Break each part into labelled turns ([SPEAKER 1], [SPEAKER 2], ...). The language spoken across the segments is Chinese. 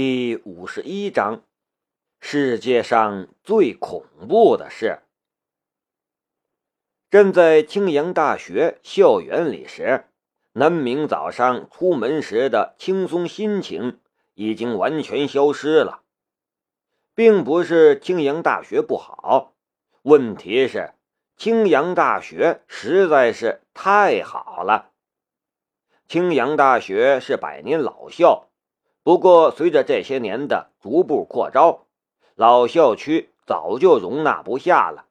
[SPEAKER 1] 第五十一章：世界上最恐怖的事。站在青阳大学校园里时，南明早上出门时的轻松心情已经完全消失了。并不是青阳大学不好，问题是青阳大学实在是太好了。青阳大学是百年老校。不过，随着这些年的逐步扩招，老校区早就容纳不下了。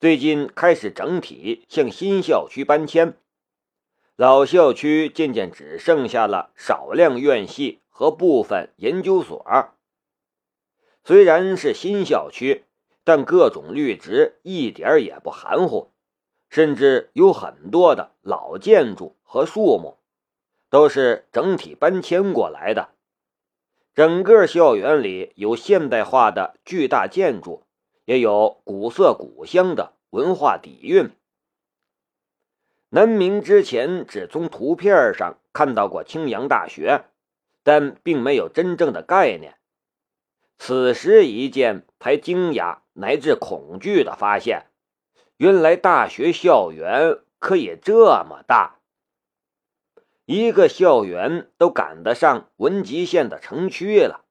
[SPEAKER 1] 最近开始整体向新校区搬迁，老校区渐渐只剩下了少量院系和部分研究所。虽然是新校区，但各种绿植一点也不含糊，甚至有很多的老建筑和树木，都是整体搬迁过来的。整个校园里有现代化的巨大建筑，也有古色古香的文化底蕴。南明之前只从图片上看到过青阳大学，但并没有真正的概念。此时一见，才惊讶乃至恐惧的发现，原来大学校园可以这么大。一个校园都赶得上文集县的城区了，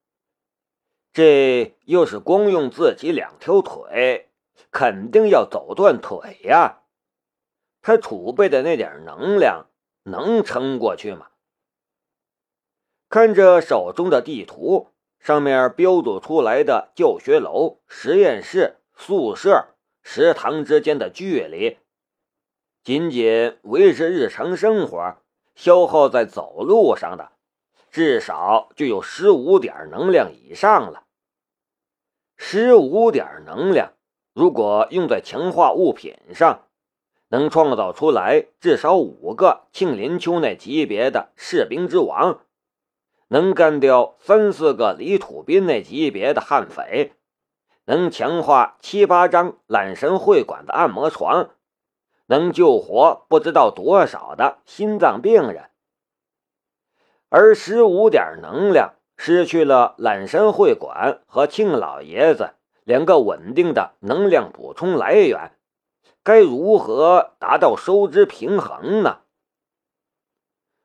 [SPEAKER 1] 这又是光用自己两条腿，肯定要走断腿呀！他储备的那点能量能撑过去吗？看着手中的地图，上面标注出来的教学楼、实验室、宿舍、食堂之间的距离，仅仅维持日常生活。消耗在走路上的，至少就有十五点能量以上了。十五点能量，如果用在强化物品上，能创造出来至少五个庆林丘那级别的士兵之王，能干掉三四个李土斌那级别的悍匪，能强化七八张揽神会馆的按摩床。能救活不知道多少的心脏病人，而十五点能量失去了揽山会馆和庆老爷子两个稳定的能量补充来源，该如何达到收支平衡呢？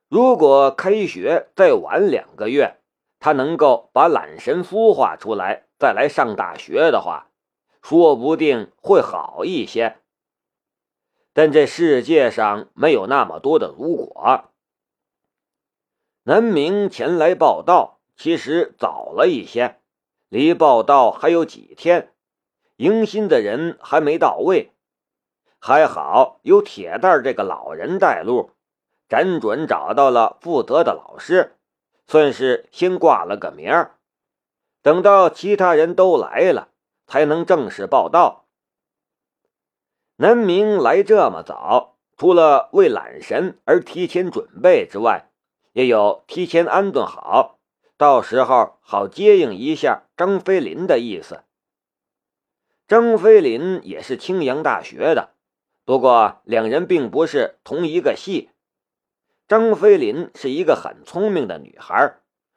[SPEAKER 1] 如果开学再晚两个月，他能够把揽神孵化出来，再来上大学的话，说不定会好一些。但这世界上没有那么多的如果。南明前来报道，其实早了一些，离报道还有几天，迎新的人还没到位。还好有铁蛋这个老人带路，辗转找到了负责的老师，算是先挂了个名儿。等到其他人都来了，才能正式报道。南明来这么早，除了为揽神而提前准备之外，也有提前安顿好，到时候好接应一下张飞林的意思。张飞林也是青阳大学的，不过两人并不是同一个系。张飞林是一个很聪明的女孩，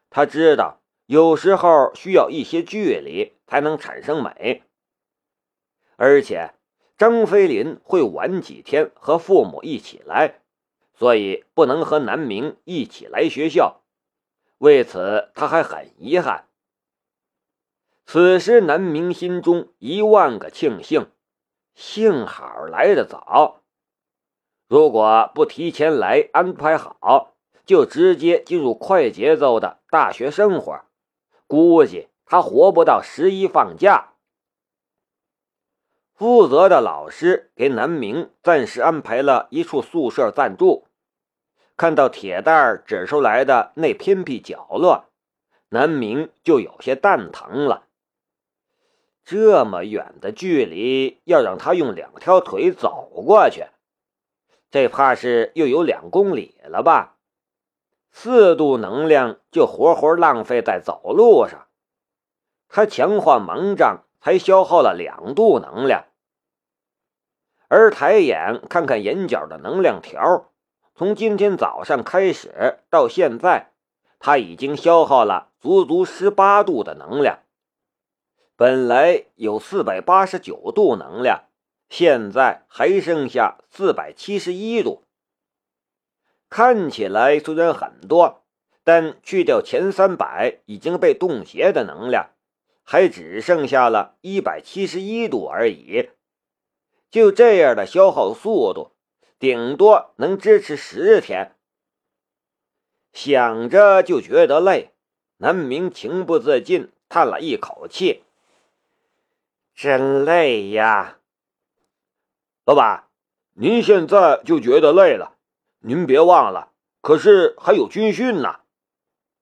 [SPEAKER 1] 她知道有时候需要一些距离才能产生美，而且。张飞林会晚几天和父母一起来，所以不能和南明一起来学校。为此，他还很遗憾。此时，南明心中一万个庆幸，幸好来得早。如果不提前来安排好，就直接进入快节奏的大学生活，估计他活不到十一放假。负责的老师给南明暂时安排了一处宿舍暂住。看到铁蛋指出来的那偏僻角落，南明就有些蛋疼了。这么远的距离，要让他用两条腿走过去，这怕是又有两公里了吧？四度能量就活活浪费在走路上。他强化盲杖才消耗了两度能量。而抬眼看看眼角的能量条，从今天早上开始到现在，他已经消耗了足足十八度的能量。本来有四百八十九度能量，现在还剩下四百七十一度。看起来虽然很多，但去掉前三百已经被冻结的能量，还只剩下了一百七十一度而已。就这样的消耗速度，顶多能支持十天。想着就觉得累，南明情不自禁叹了一口气：“真累呀！”
[SPEAKER 2] 老板，您现在就觉得累了？您别忘了，可是还有军训呢。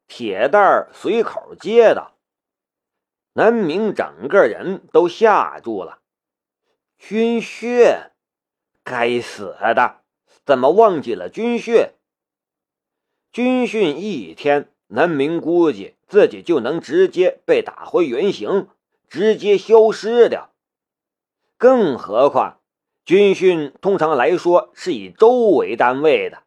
[SPEAKER 1] 铁蛋儿随口接的。南明整个人都吓住了。军训？该死的，怎么忘记了军训？军训一天，南明估计自己就能直接被打回原形，直接消失掉。更何况，军训通常来说是以周为单位的。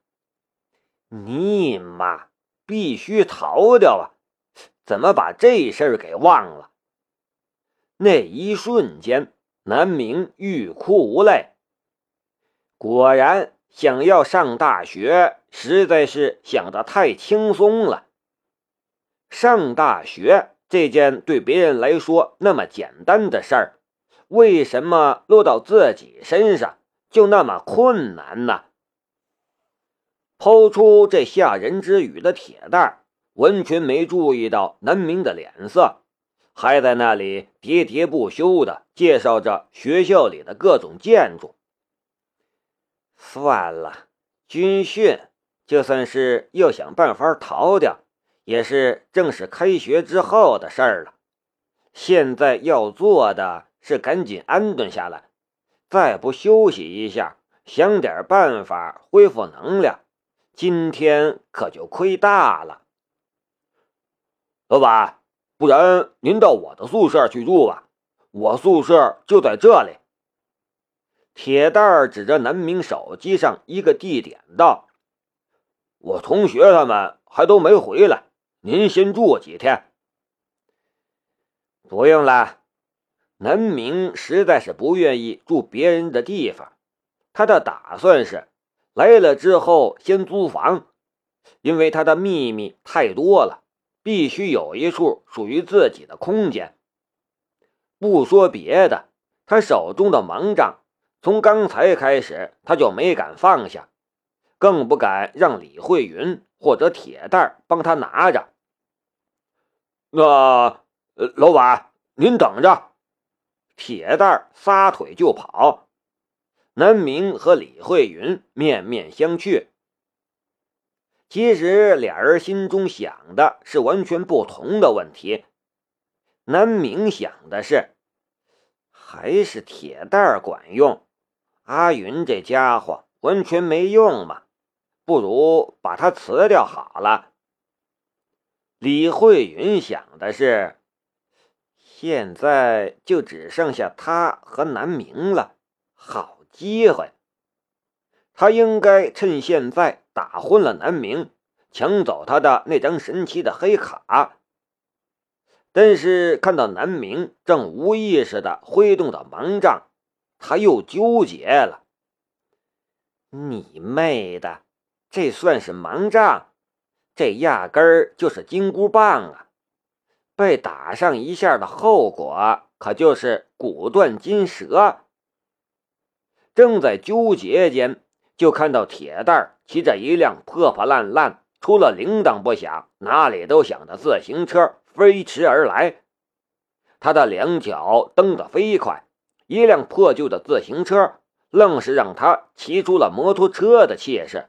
[SPEAKER 1] 尼玛，必须逃掉啊！怎么把这事儿给忘了？那一瞬间，南明欲哭无泪。果然。想要上大学，实在是想的太轻松了。上大学这件对别人来说那么简单的事儿，为什么落到自己身上就那么困难呢？抛出这吓人之语的铁蛋完全没注意到南明的脸色，还在那里喋喋不休的介绍着学校里的各种建筑。算了，军训就算是要想办法逃掉，也是正式开学之后的事儿了。现在要做的是赶紧安顿下来，再不休息一下，想点办法恢复能量，今天可就亏大了。
[SPEAKER 2] 老板，不然您到我的宿舍去住吧，我宿舍就在这里。
[SPEAKER 1] 铁蛋儿指着南明手机上一个地点道：“
[SPEAKER 2] 我同学他们还都没回来，您先住几天。”
[SPEAKER 1] 不用了，南明实在是不愿意住别人的地方。他的打算是来了之后先租房，因为他的秘密太多了，必须有一处属于自己的空间。不说别的，他手中的盲杖。从刚才开始，他就没敢放下，更不敢让李慧云或者铁蛋帮他拿着。
[SPEAKER 2] 那呃老板，您等着！
[SPEAKER 1] 铁蛋撒腿就跑。南明和李慧云面面相觑。其实俩人心中想的是完全不同的问题。南明想的是，还是铁蛋管用。阿云这家伙完全没用嘛，不如把他辞掉好了。李慧云想的是，现在就只剩下他和南明了，好机会，他应该趁现在打昏了南明，抢走他的那张神奇的黑卡。但是看到南明正无意识的挥动着盲杖。他又纠结了。你妹的，这算是盲杖？这压根儿就是金箍棒啊！被打上一下的后果，可就是骨断筋折。正在纠结间，就看到铁蛋儿骑着一辆破破烂烂、除了铃铛不响、哪里都响的自行车飞驰而来。他的两脚蹬得飞快。一辆破旧的自行车，愣是让他骑出了摩托车的气势。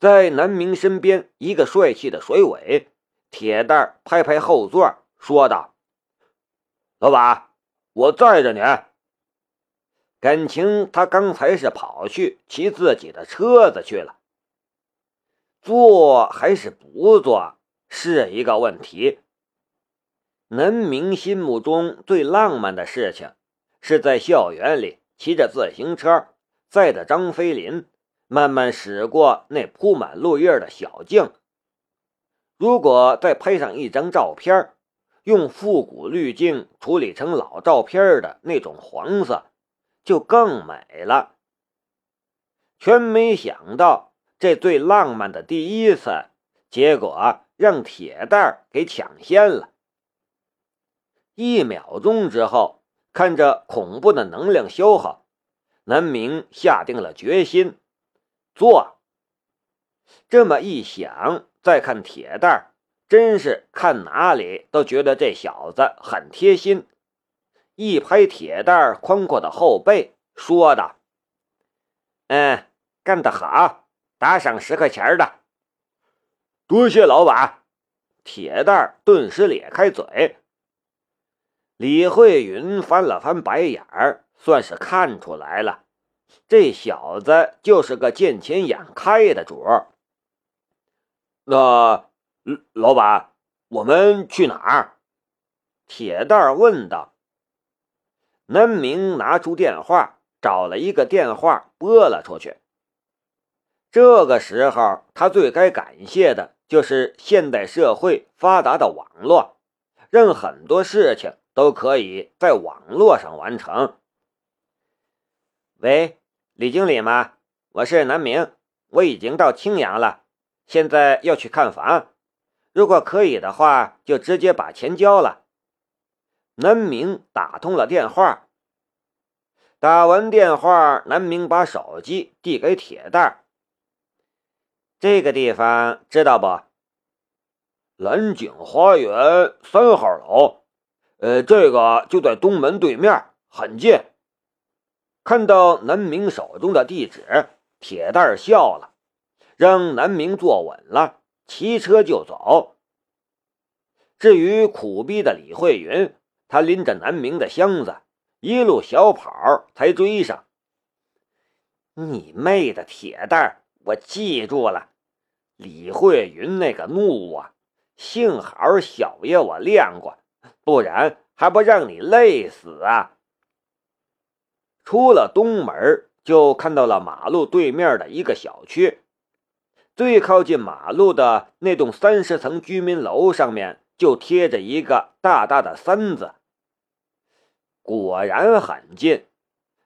[SPEAKER 1] 在南明身边，一个帅气的水尾，铁蛋拍拍后座，说道：“
[SPEAKER 2] 老板，我载着你。”
[SPEAKER 1] 感情他刚才是跑去骑自己的车子去了，坐还是不坐是一个问题。南明心目中最浪漫的事情，是在校园里骑着自行车，载着张飞林，慢慢驶过那铺满落叶的小径。如果再拍上一张照片，用复古滤镜处理成老照片的那种黄色，就更美了。全没想到，这最浪漫的第一次，结果让铁蛋给抢先了。一秒钟之后，看着恐怖的能量消耗，南明下定了决心，做。这么一想，再看铁蛋真是看哪里都觉得这小子很贴心。一拍铁蛋宽阔的后背，说道：“嗯。”干得好，打赏十块钱的，
[SPEAKER 2] 多谢老板。
[SPEAKER 1] 铁蛋顿时咧开嘴。李慧云翻了翻白眼儿，算是看出来了，这小子就是个见钱眼开的主儿。
[SPEAKER 2] 那老板，我们去哪儿？
[SPEAKER 1] 铁蛋问道。南明拿出电话，找了一个电话拨了出去。这个时候，他最该感谢的就是现代社会发达的网络，让很多事情都可以在网络上完成。喂，李经理吗？我是南明，我已经到青阳了，现在要去看房，如果可以的话，就直接把钱交了。南明打通了电话，打完电话，南明把手机递给铁蛋。这个地方知道不？
[SPEAKER 2] 蓝景花园三号楼，呃，这个就在东门对面，很近。
[SPEAKER 1] 看到南明手中的地址，铁蛋笑了，让南明坐稳了，骑车就走。至于苦逼的李慧云，他拎着南明的箱子，一路小跑才追上。你妹的，铁蛋，我记住了。李慧云那个怒啊！幸好小爷我练过，不然还不让你累死啊！出了东门，就看到了马路对面的一个小区，最靠近马路的那栋三十层居民楼上面就贴着一个大大的“三”字。果然很近，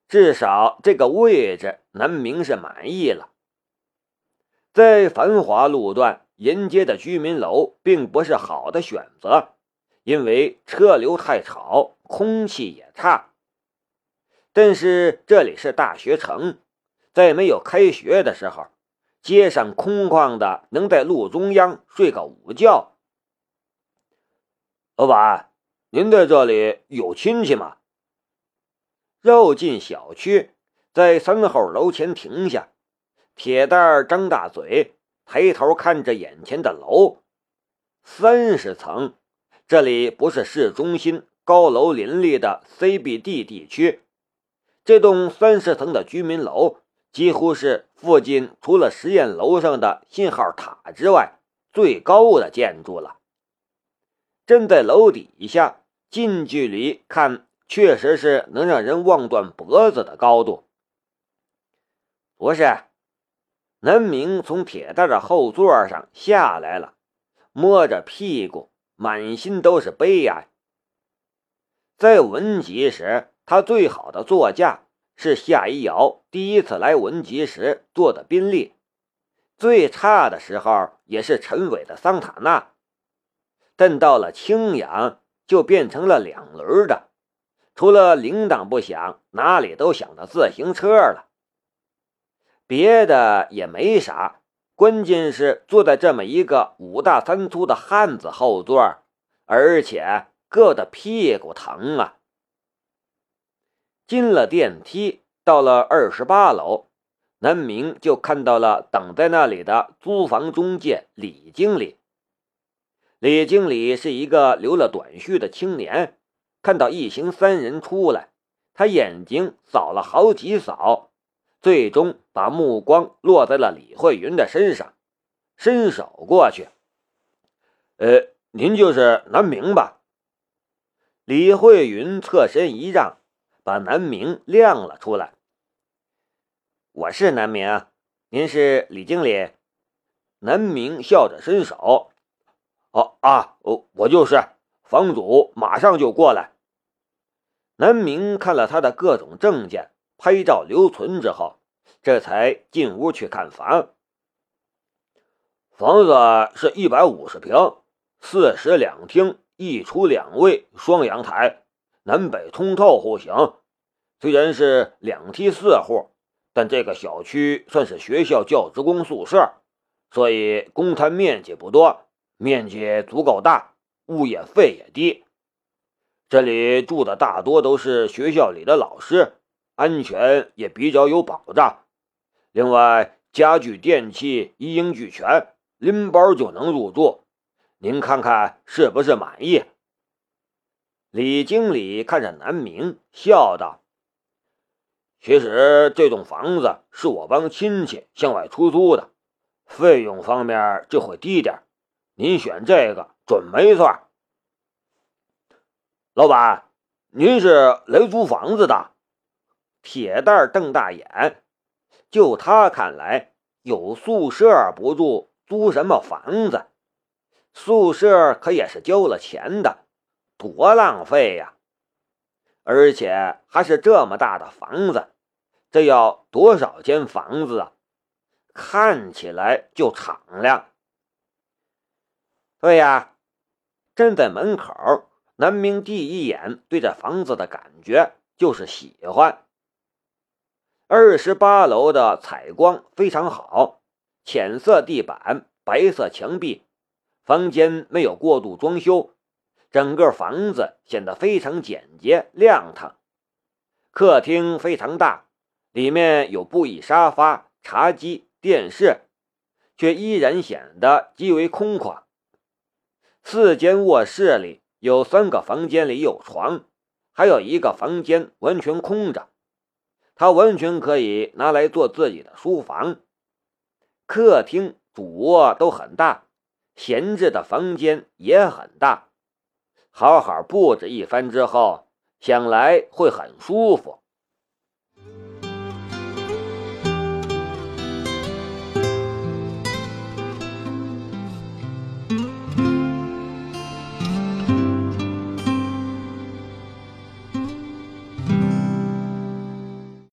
[SPEAKER 1] 至少这个位置南明是满意了。在繁华路段沿街的居民楼并不是好的选择，因为车流太吵，空气也差。但是这里是大学城，在没有开学的时候，街上空旷的，能在路中央睡个午觉。
[SPEAKER 2] 老板，您在这里有亲戚吗？
[SPEAKER 1] 绕进小区，在三号楼前停下。铁蛋儿张大嘴，抬头看着眼前的楼，三十层。这里不是市中心高楼林立的 CBD 地区，这栋三十层的居民楼几乎是附近除了实验楼上的信号塔之外最高的建筑了。站在楼底下，近距离看，确实是能让人望断脖子的高度。不是。南明从铁蛋的后座上下来了，摸着屁股，满心都是悲哀。在文集时，他最好的座驾是夏一瑶第一次来文集时坐的宾利，最差的时候也是陈伟的桑塔纳。但到了青阳，就变成了两轮的，除了铃铛不响，哪里都响的自行车了。别的也没啥，关键是坐在这么一个五大三粗的汉子后座，而且硌得屁股疼啊！进了电梯，到了二十八楼，南明就看到了等在那里的租房中介李经理。李经理是一个留了短须的青年，看到一行三人出来，他眼睛扫了好几扫。最终把目光落在了李慧云的身上，伸手过去。
[SPEAKER 2] 呃，您就是南明吧？
[SPEAKER 1] 李慧云侧身一让，把南明亮了出来。我是南明，您是李经理。南明笑着伸手。
[SPEAKER 2] 哦啊，我就是房主，马上就过来。
[SPEAKER 1] 南明看了他的各种证件、拍照留存之后，这才进屋去看房。
[SPEAKER 2] 房子是一百五十平，四室两厅，一厨两卫，双阳台，南北通透户型。虽然是两梯四户，但这个小区算是学校教职工宿舍，所以公摊面积不多，面积足够大，物业费也低。这里住的大多都是学校里的老师，安全也比较有保障。另外，家具电器一应俱全，拎包就能入住。您看看是不是满意？
[SPEAKER 1] 李经理看着南明，笑道。
[SPEAKER 2] 其实这栋房子是我帮亲戚向外出租的，费用方面就会低点。您选这个准没错。老板，您是来租房子的？
[SPEAKER 1] 铁蛋瞪大眼，就他看来，有宿舍不住，租什么房子？宿舍可也是交了钱的，多浪费呀！而且还是这么大的房子。这要多少间房子啊？看起来就敞亮。对呀，站在门口，南明第一眼对这房子的感觉就是喜欢。二十八楼的采光非常好，浅色地板，白色墙壁，房间没有过度装修，整个房子显得非常简洁亮堂。客厅非常大。里面有布艺沙发、茶几、电视，却依然显得极为空旷。四间卧室里有三个房间里有床，还有一个房间完全空着，他完全可以拿来做自己的书房。客厅、主卧都很大，闲置的房间也很大，好好布置一番之后，想来会很舒服。